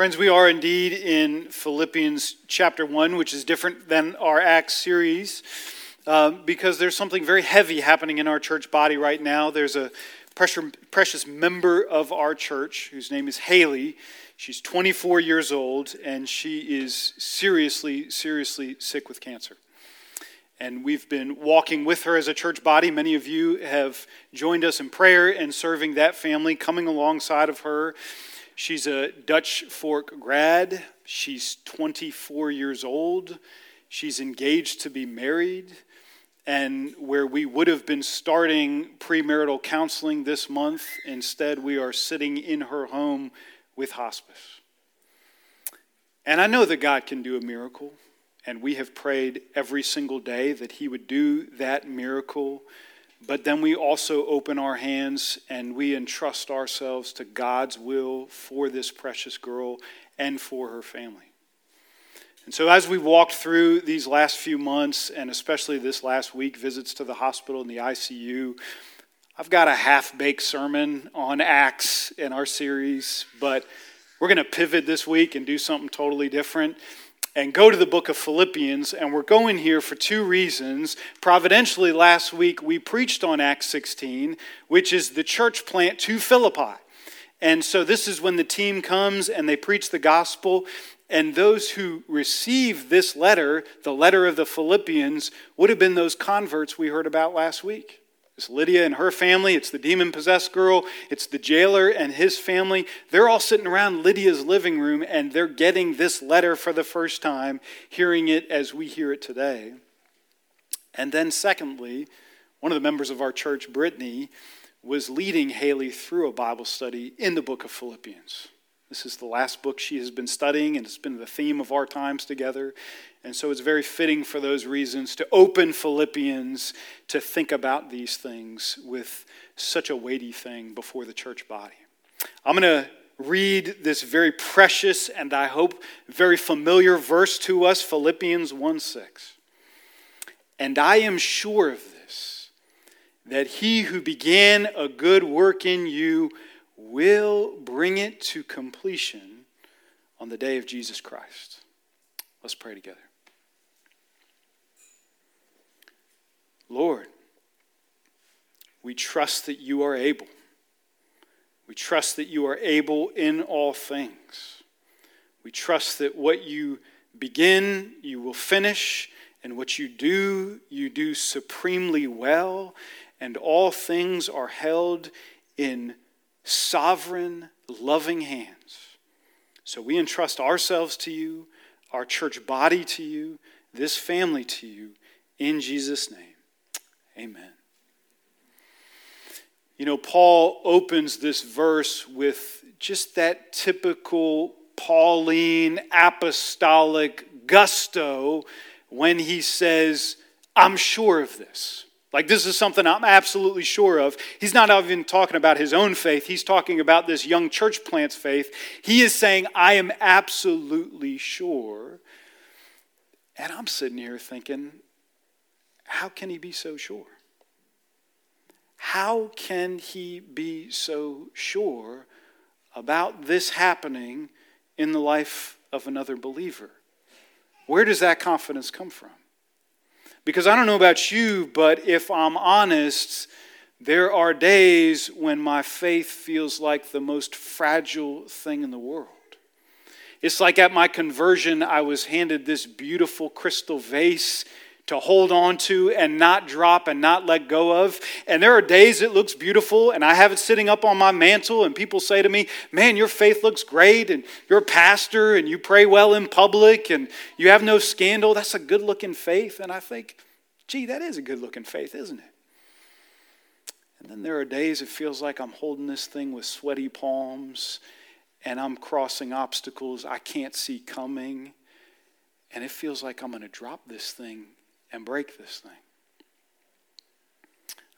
Friends, we are indeed in Philippians chapter 1, which is different than our Acts series uh, because there's something very heavy happening in our church body right now. There's a precious member of our church whose name is Haley. She's 24 years old and she is seriously, seriously sick with cancer. And we've been walking with her as a church body. Many of you have joined us in prayer and serving that family, coming alongside of her She's a Dutch Fork grad. She's 24 years old. She's engaged to be married. And where we would have been starting premarital counseling this month, instead, we are sitting in her home with hospice. And I know that God can do a miracle. And we have prayed every single day that He would do that miracle but then we also open our hands and we entrust ourselves to God's will for this precious girl and for her family. And so, as we walked through these last few months, and especially this last week, visits to the hospital and the ICU, I've got a half baked sermon on Acts in our series, but we're going to pivot this week and do something totally different and go to the book of Philippians. And we're going here for two reasons. Providentially, last week we preached on Acts 16, which is the church plant to Philippi. And so this is when the team comes and they preach the gospel. And those who receive this letter, the letter of the Philippians, would have been those converts we heard about last week. It's Lydia and her family, it's the demon possessed girl, it's the jailer and his family. They're all sitting around Lydia's living room and they're getting this letter for the first time, hearing it as we hear it today. And then, secondly, one of the members of our church, Brittany, was leading Haley through a Bible study in the book of Philippians. This is the last book she has been studying, and it's been the theme of our times together. And so it's very fitting for those reasons to open Philippians to think about these things with such a weighty thing before the church body. I'm going to read this very precious and I hope very familiar verse to us Philippians 1 6. And I am sure of this, that he who began a good work in you will bring it to completion on the day of Jesus Christ. Let's pray together. Lord, we trust that you are able. We trust that you are able in all things. We trust that what you begin, you will finish, and what you do, you do supremely well, and all things are held in sovereign, loving hands. So we entrust ourselves to you, our church body to you, this family to you, in Jesus' name. Amen. You know, Paul opens this verse with just that typical Pauline apostolic gusto when he says, I'm sure of this. Like, this is something I'm absolutely sure of. He's not even talking about his own faith, he's talking about this young church plant's faith. He is saying, I am absolutely sure. And I'm sitting here thinking, how can he be so sure? How can he be so sure about this happening in the life of another believer? Where does that confidence come from? Because I don't know about you, but if I'm honest, there are days when my faith feels like the most fragile thing in the world. It's like at my conversion, I was handed this beautiful crystal vase to hold on to and not drop and not let go of. And there are days it looks beautiful and I have it sitting up on my mantle and people say to me, "Man, your faith looks great and you're a pastor and you pray well in public and you have no scandal. That's a good-looking faith." And I think, "Gee, that is a good-looking faith, isn't it?" And then there are days it feels like I'm holding this thing with sweaty palms and I'm crossing obstacles I can't see coming. And it feels like I'm going to drop this thing and break this thing.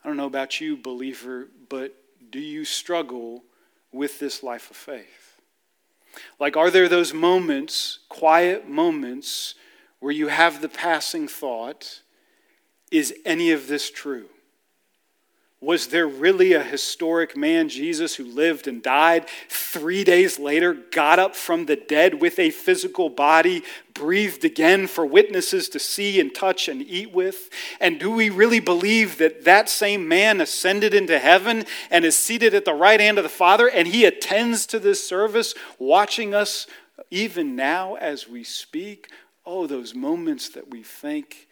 I don't know about you, believer, but do you struggle with this life of faith? Like, are there those moments, quiet moments, where you have the passing thought, is any of this true? Was there really a historic man, Jesus, who lived and died three days later, got up from the dead with a physical body, breathed again for witnesses to see and touch and eat with? And do we really believe that that same man ascended into heaven and is seated at the right hand of the Father and he attends to this service, watching us even now as we speak? Oh, those moments that we think,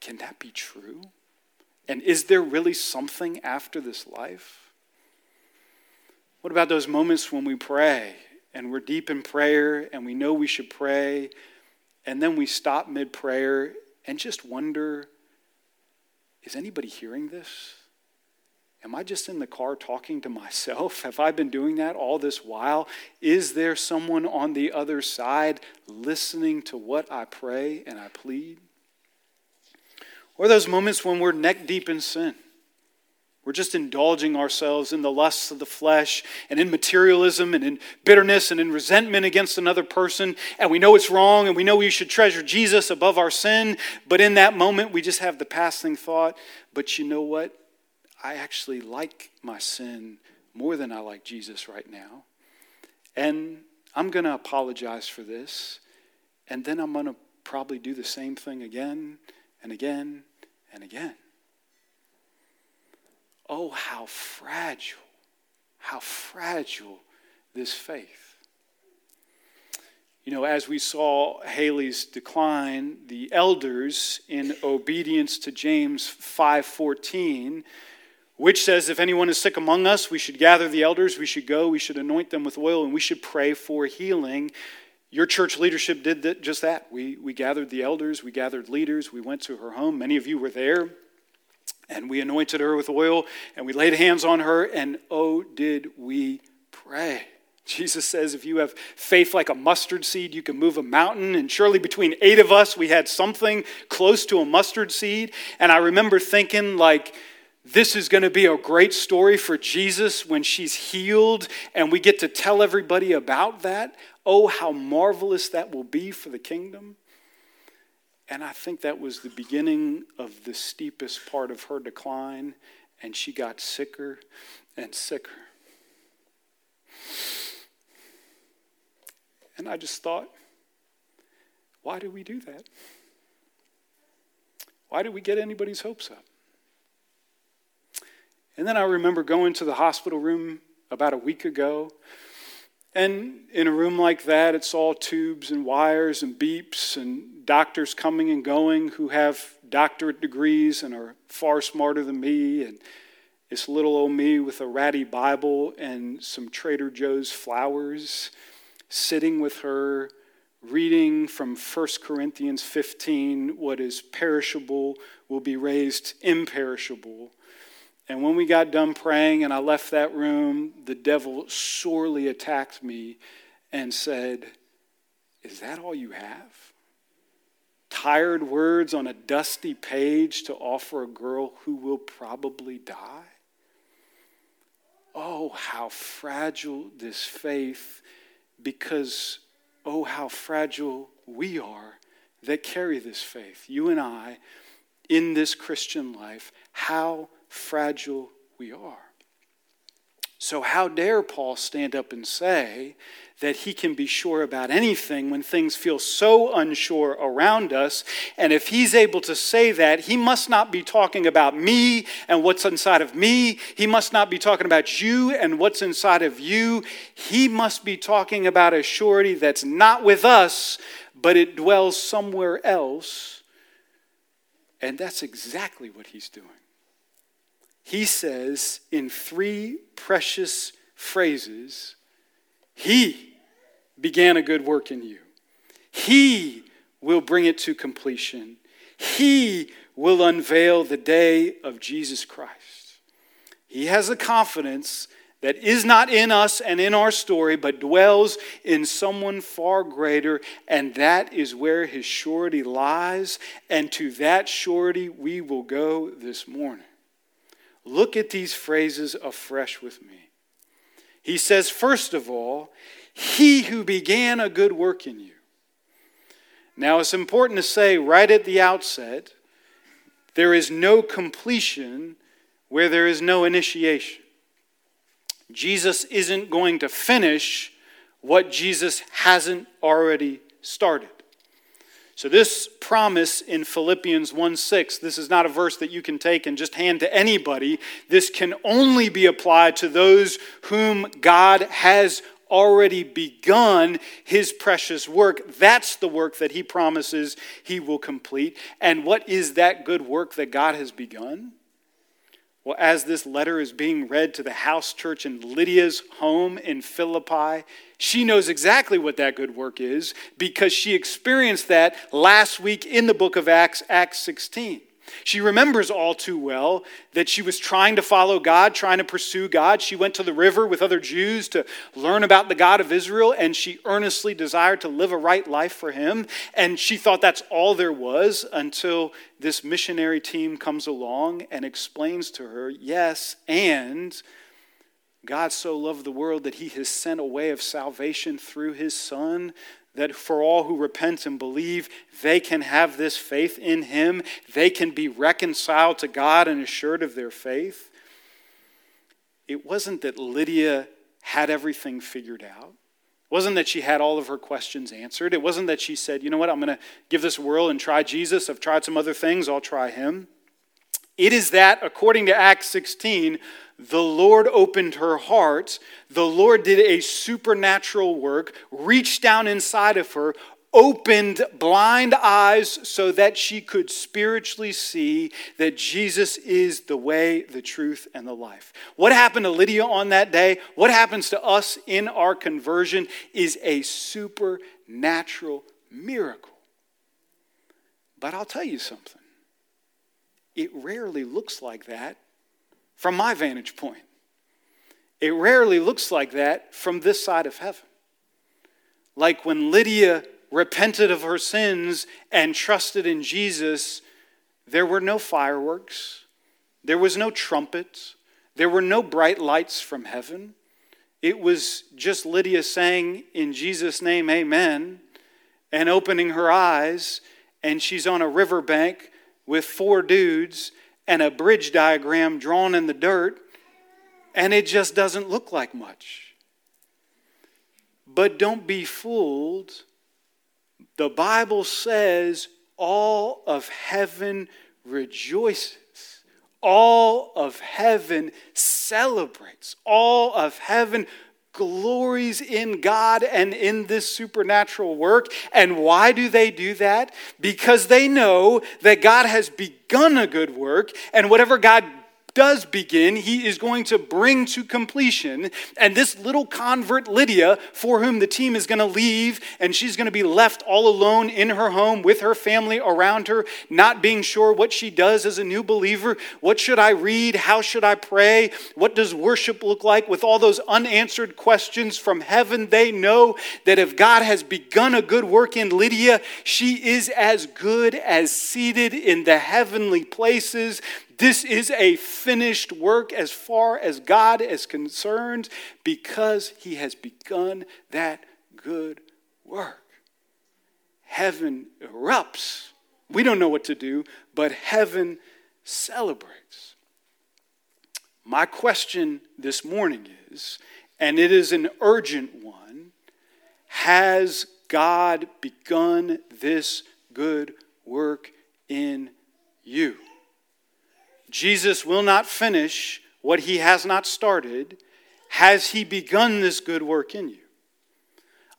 can that be true? And is there really something after this life? What about those moments when we pray and we're deep in prayer and we know we should pray, and then we stop mid prayer and just wonder is anybody hearing this? Am I just in the car talking to myself? Have I been doing that all this while? Is there someone on the other side listening to what I pray and I plead? Or those moments when we're neck deep in sin. We're just indulging ourselves in the lusts of the flesh and in materialism and in bitterness and in resentment against another person. And we know it's wrong and we know we should treasure Jesus above our sin. But in that moment, we just have the passing thought, but you know what? I actually like my sin more than I like Jesus right now. And I'm going to apologize for this. And then I'm going to probably do the same thing again and again and again. Oh, how fragile, how fragile this faith. You know, as we saw Haley's decline, the elders in obedience to James 5:14, which says if anyone is sick among us, we should gather the elders, we should go, we should anoint them with oil and we should pray for healing. Your church leadership did that, just that. We, we gathered the elders, we gathered leaders, we went to her home. Many of you were there. And we anointed her with oil and we laid hands on her, and oh, did we pray. Jesus says, if you have faith like a mustard seed, you can move a mountain. And surely between eight of us, we had something close to a mustard seed. And I remember thinking, like, this is going to be a great story for Jesus when she's healed and we get to tell everybody about that. Oh, how marvelous that will be for the kingdom. And I think that was the beginning of the steepest part of her decline, and she got sicker and sicker. And I just thought, why do we do that? Why do we get anybody's hopes up? And then I remember going to the hospital room about a week ago and in a room like that, it's all tubes and wires and beeps and doctors coming and going who have doctorate degrees and are far smarter than me. And it's little old me with a ratty Bible and some Trader Joe's flowers, sitting with her, reading from 1 Corinthians 15 what is perishable will be raised imperishable and when we got done praying and I left that room, the devil sorely attacked me and said, Is that all you have? Tired words on a dusty page to offer a girl who will probably die? Oh, how fragile this faith, because oh, how fragile we are that carry this faith. You and I, in this Christian life, how fragile we are. So, how dare Paul stand up and say that he can be sure about anything when things feel so unsure around us? And if he's able to say that, he must not be talking about me and what's inside of me. He must not be talking about you and what's inside of you. He must be talking about a surety that's not with us, but it dwells somewhere else. And that's exactly what he's doing he says in three precious phrases He began a good work in you, He will bring it to completion, He will unveil the day of Jesus Christ. He has a confidence that is not in us and in our story, but dwells in someone far greater, and that is where his surety lies. And to that surety we will go this morning. Look at these phrases afresh with me. He says, first of all, He who began a good work in you. Now, it's important to say right at the outset there is no completion where there is no initiation. Jesus isn't going to finish what Jesus hasn't already started. So, this promise in Philippians 1 6, this is not a verse that you can take and just hand to anybody. This can only be applied to those whom God has already begun his precious work. That's the work that he promises he will complete. And what is that good work that God has begun? Well, as this letter is being read to the house church in Lydia's home in Philippi, she knows exactly what that good work is because she experienced that last week in the book of Acts, Acts 16. She remembers all too well that she was trying to follow God, trying to pursue God. She went to the river with other Jews to learn about the God of Israel, and she earnestly desired to live a right life for Him. And she thought that's all there was until this missionary team comes along and explains to her, yes, and God so loved the world that He has sent a way of salvation through His Son that for all who repent and believe, they can have this faith in him. They can be reconciled to God and assured of their faith. It wasn't that Lydia had everything figured out. It wasn't that she had all of her questions answered. It wasn't that she said, you know what, I'm going to give this a whirl and try Jesus. I've tried some other things, I'll try him. It is that, according to Acts 16, the Lord opened her heart. The Lord did a supernatural work, reached down inside of her, opened blind eyes so that she could spiritually see that Jesus is the way, the truth, and the life. What happened to Lydia on that day, what happens to us in our conversion, is a supernatural miracle. But I'll tell you something it rarely looks like that from my vantage point. It rarely looks like that from this side of heaven. Like when Lydia repented of her sins and trusted in Jesus, there were no fireworks, there was no trumpets, there were no bright lights from heaven. It was just Lydia saying, In Jesus' name, amen, and opening her eyes, and she's on a riverbank with four dudes and a bridge diagram drawn in the dirt, and it just doesn't look like much. But don't be fooled. The Bible says all of heaven rejoices. All of heaven celebrates. All of heaven glories in God and in this supernatural work. And why do they do that? Because they know that God has begun a good work, and whatever God does begin, he is going to bring to completion. And this little convert, Lydia, for whom the team is going to leave, and she's going to be left all alone in her home with her family around her, not being sure what she does as a new believer. What should I read? How should I pray? What does worship look like? With all those unanswered questions from heaven, they know that if God has begun a good work in Lydia, she is as good as seated in the heavenly places this is a finished work as far as God is concerned because he has begun that good work. Heaven erupts. We don't know what to do, but heaven celebrates. My question this morning is, and it is an urgent one Has God begun this good work in you? Jesus will not finish what he has not started. Has he begun this good work in you?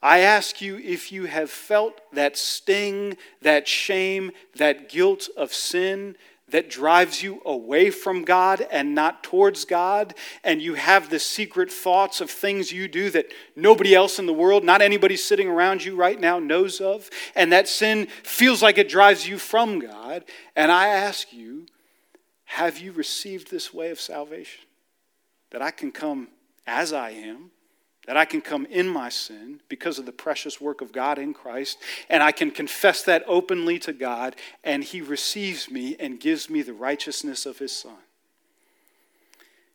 I ask you if you have felt that sting, that shame, that guilt of sin that drives you away from God and not towards God, and you have the secret thoughts of things you do that nobody else in the world, not anybody sitting around you right now, knows of, and that sin feels like it drives you from God, and I ask you, have you received this way of salvation? That I can come as I am, that I can come in my sin because of the precious work of God in Christ, and I can confess that openly to God, and He receives me and gives me the righteousness of His Son.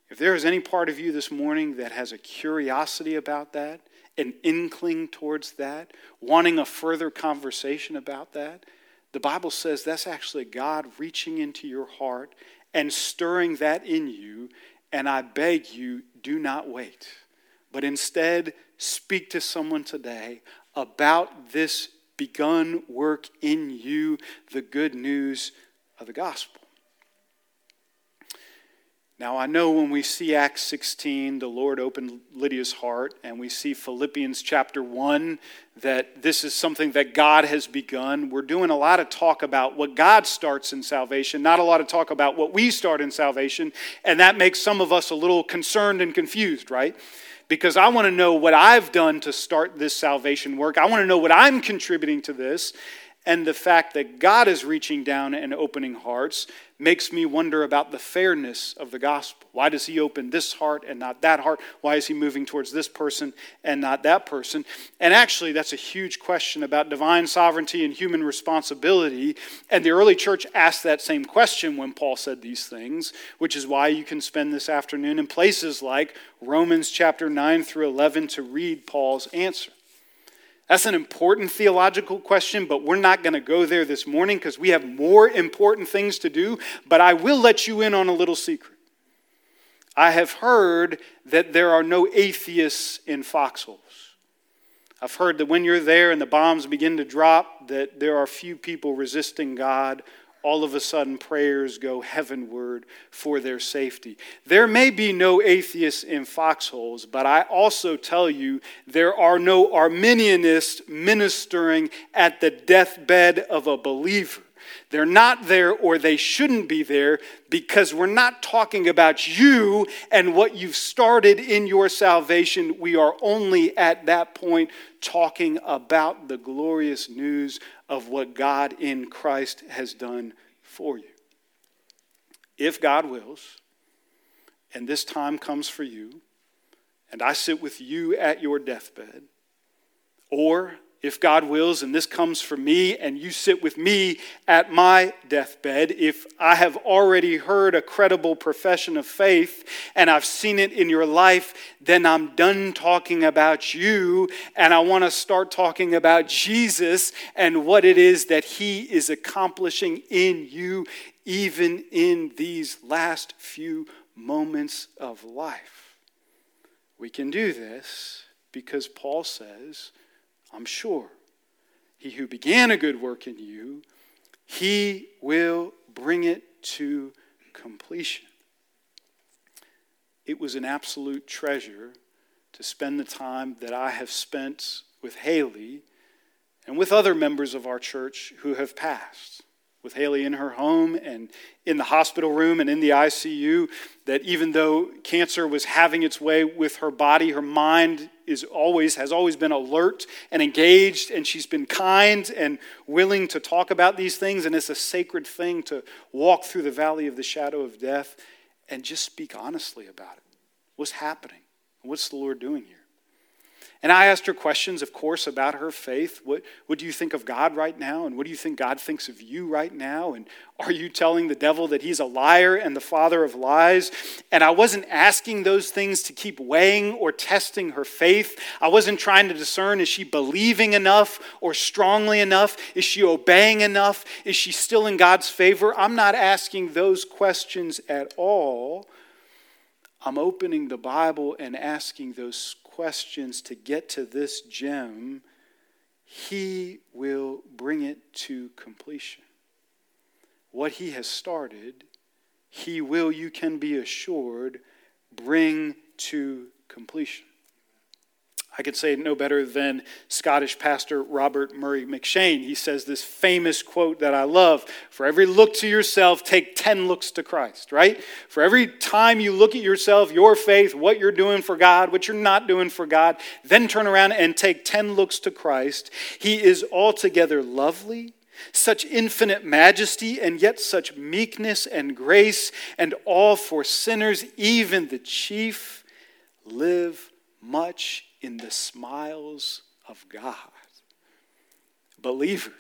If there is any part of you this morning that has a curiosity about that, an inkling towards that, wanting a further conversation about that, the Bible says that's actually God reaching into your heart and stirring that in you. And I beg you, do not wait, but instead speak to someone today about this begun work in you, the good news of the gospel. Now, I know when we see Acts 16, the Lord opened Lydia's heart, and we see Philippians chapter 1, that this is something that God has begun. We're doing a lot of talk about what God starts in salvation, not a lot of talk about what we start in salvation, and that makes some of us a little concerned and confused, right? Because I want to know what I've done to start this salvation work. I want to know what I'm contributing to this. And the fact that God is reaching down and opening hearts makes me wonder about the fairness of the gospel. Why does he open this heart and not that heart? Why is he moving towards this person and not that person? And actually, that's a huge question about divine sovereignty and human responsibility. And the early church asked that same question when Paul said these things, which is why you can spend this afternoon in places like Romans chapter 9 through 11 to read Paul's answer. That's an important theological question, but we're not going to go there this morning because we have more important things to do. But I will let you in on a little secret. I have heard that there are no atheists in foxholes. I've heard that when you're there and the bombs begin to drop, that there are few people resisting God all of a sudden prayers go heavenward for their safety. There may be no atheists in foxholes, but I also tell you there are no Arminianists ministering at the deathbed of a believer. They're not there or they shouldn't be there because we're not talking about you and what you've started in your salvation. We are only at that point talking about the glorious news of what God in Christ has done for you. If God wills, and this time comes for you, and I sit with you at your deathbed, or if God wills, and this comes for me, and you sit with me at my deathbed, if I have already heard a credible profession of faith and I've seen it in your life, then I'm done talking about you, and I want to start talking about Jesus and what it is that He is accomplishing in you, even in these last few moments of life. We can do this because Paul says, I'm sure. He who began a good work in you, he will bring it to completion. It was an absolute treasure to spend the time that I have spent with Haley and with other members of our church who have passed with Haley in her home and in the hospital room and in the ICU. That even though cancer was having its way with her body, her mind is always has always been alert and engaged, and she's been kind and willing to talk about these things. And it's a sacred thing to walk through the valley of the shadow of death and just speak honestly about it. What's happening? What's the Lord doing here? And I asked her questions, of course, about her faith. What, what do you think of God right now? And what do you think God thinks of you right now? And are you telling the devil that he's a liar and the father of lies? And I wasn't asking those things to keep weighing or testing her faith. I wasn't trying to discern is she believing enough or strongly enough? Is she obeying enough? Is she still in God's favor? I'm not asking those questions at all. I'm opening the Bible and asking those questions to get to this gem, He will bring it to completion. What He has started, He will, you can be assured, bring to completion. I could say no better than Scottish pastor Robert Murray M'Cheyne. He says this famous quote that I love For every look to yourself, take 10 looks to Christ, right? For every time you look at yourself, your faith, what you're doing for God, what you're not doing for God, then turn around and take 10 looks to Christ. He is altogether lovely, such infinite majesty, and yet such meekness and grace, and all for sinners, even the chief, live much in the smiles of God. Believer,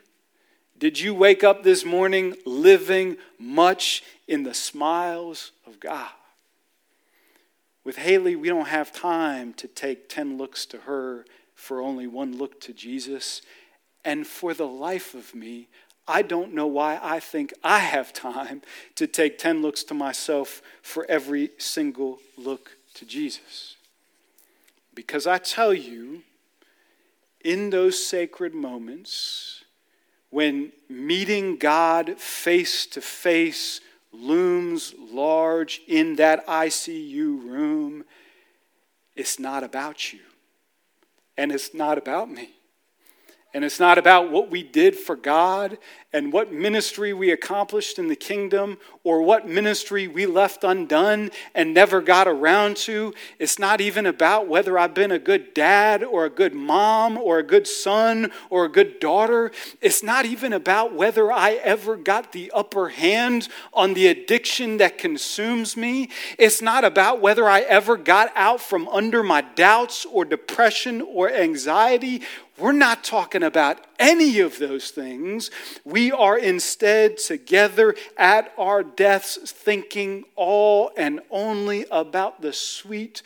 did you wake up this morning living much in the smiles of God? With Haley, we don't have time to take 10 looks to her for only one look to Jesus. And for the life of me, I don't know why I think I have time to take 10 looks to myself for every single look to Jesus. Because I tell you, in those sacred moments, when meeting God face to face looms large in that ICU room, it's not about you. And it's not about me. And it's not about what we did for God and what ministry we accomplished in the kingdom or what ministry we left undone and never got around to. It's not even about whether I've been a good dad or a good mom or a good son or a good daughter. It's not even about whether I ever got the upper hand on the addiction that consumes me. It's not about whether I ever got out from under my doubts or depression or anxiety we're not talking about any of those things. We are instead together at our deaths, thinking all and only about the sweet,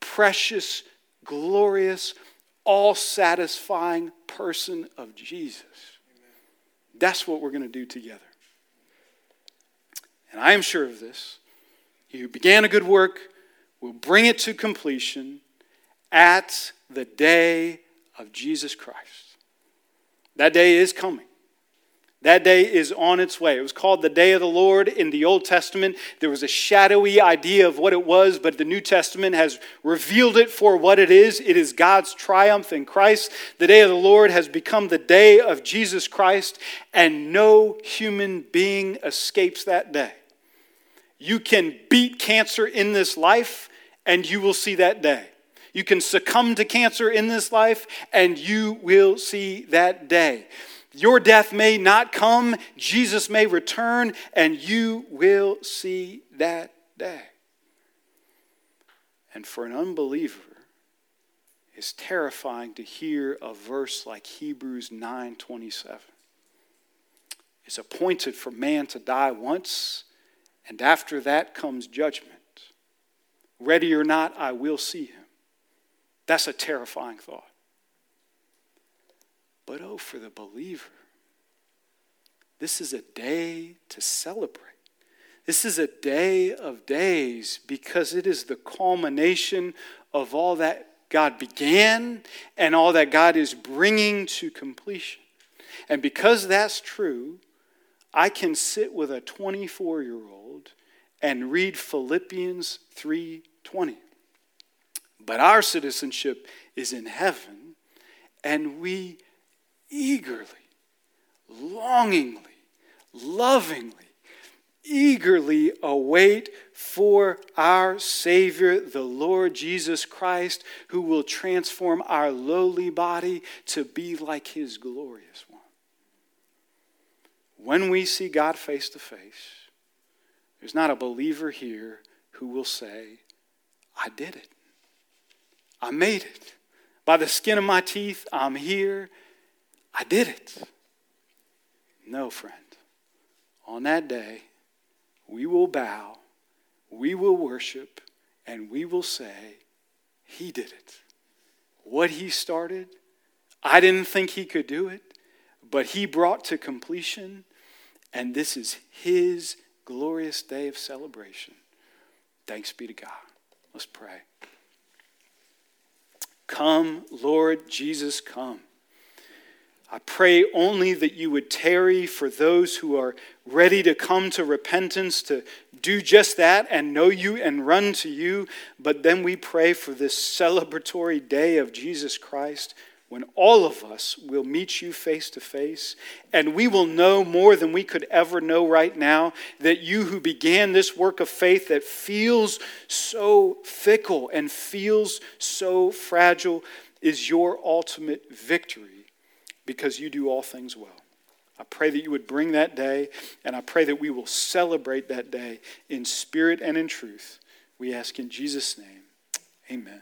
precious, glorious, all satisfying person of Jesus. That's what we're going to do together. And I am sure of this. He who began a good work will bring it to completion at the day of Jesus Christ. That day is coming. That day is on its way. It was called the day of the Lord in the Old Testament. There was a shadowy idea of what it was, but the New Testament has revealed it for what it is. It is God's triumph in Christ. The day of the Lord has become the day of Jesus Christ, and no human being escapes that day. You can beat cancer in this life, and you will see that day. You can succumb to cancer in this life, and you will see that day. Your death may not come, Jesus may return, and you will see that day. And for an unbeliever, it's terrifying to hear a verse like Hebrews 9:27. It's appointed for man to die once, and after that comes judgment. Ready or not, I will see him. That's a terrifying thought. But oh, for the believer, this is a day to celebrate. This is a day of days because it is the culmination of all that God began and all that God is bringing to completion. And because that's true, I can sit with a 24 year old and read Philippians 3:20. But our citizenship is in heaven, and we eagerly, longingly, lovingly, eagerly await for our Savior, the Lord Jesus Christ, who will transform our lowly body to be like His glorious one. When we see God face to face, there's not a believer here who will say, I did it. I made it. By the skin of my teeth, I'm here. I did it. No, friend. On that day, we will bow, we will worship, and we will say, He did it. What He started, I didn't think He could do it, but He brought to completion, and this is His glorious day of celebration. Thanks be to God. Let's pray. Come, Lord Jesus, come. I pray only that you would tarry for those who are ready to come to repentance, to do just that and know you and run to you. But then we pray for this celebratory day of Jesus Christ when all of us will meet you face to face, and we will know more than we could ever know right now that you who began this work of faith that feels so fickle and feels so fragile is your ultimate victory because you do all things well. I pray that you would bring that day, and I pray that we will celebrate that day in spirit and in truth. We ask in Jesus' name, amen.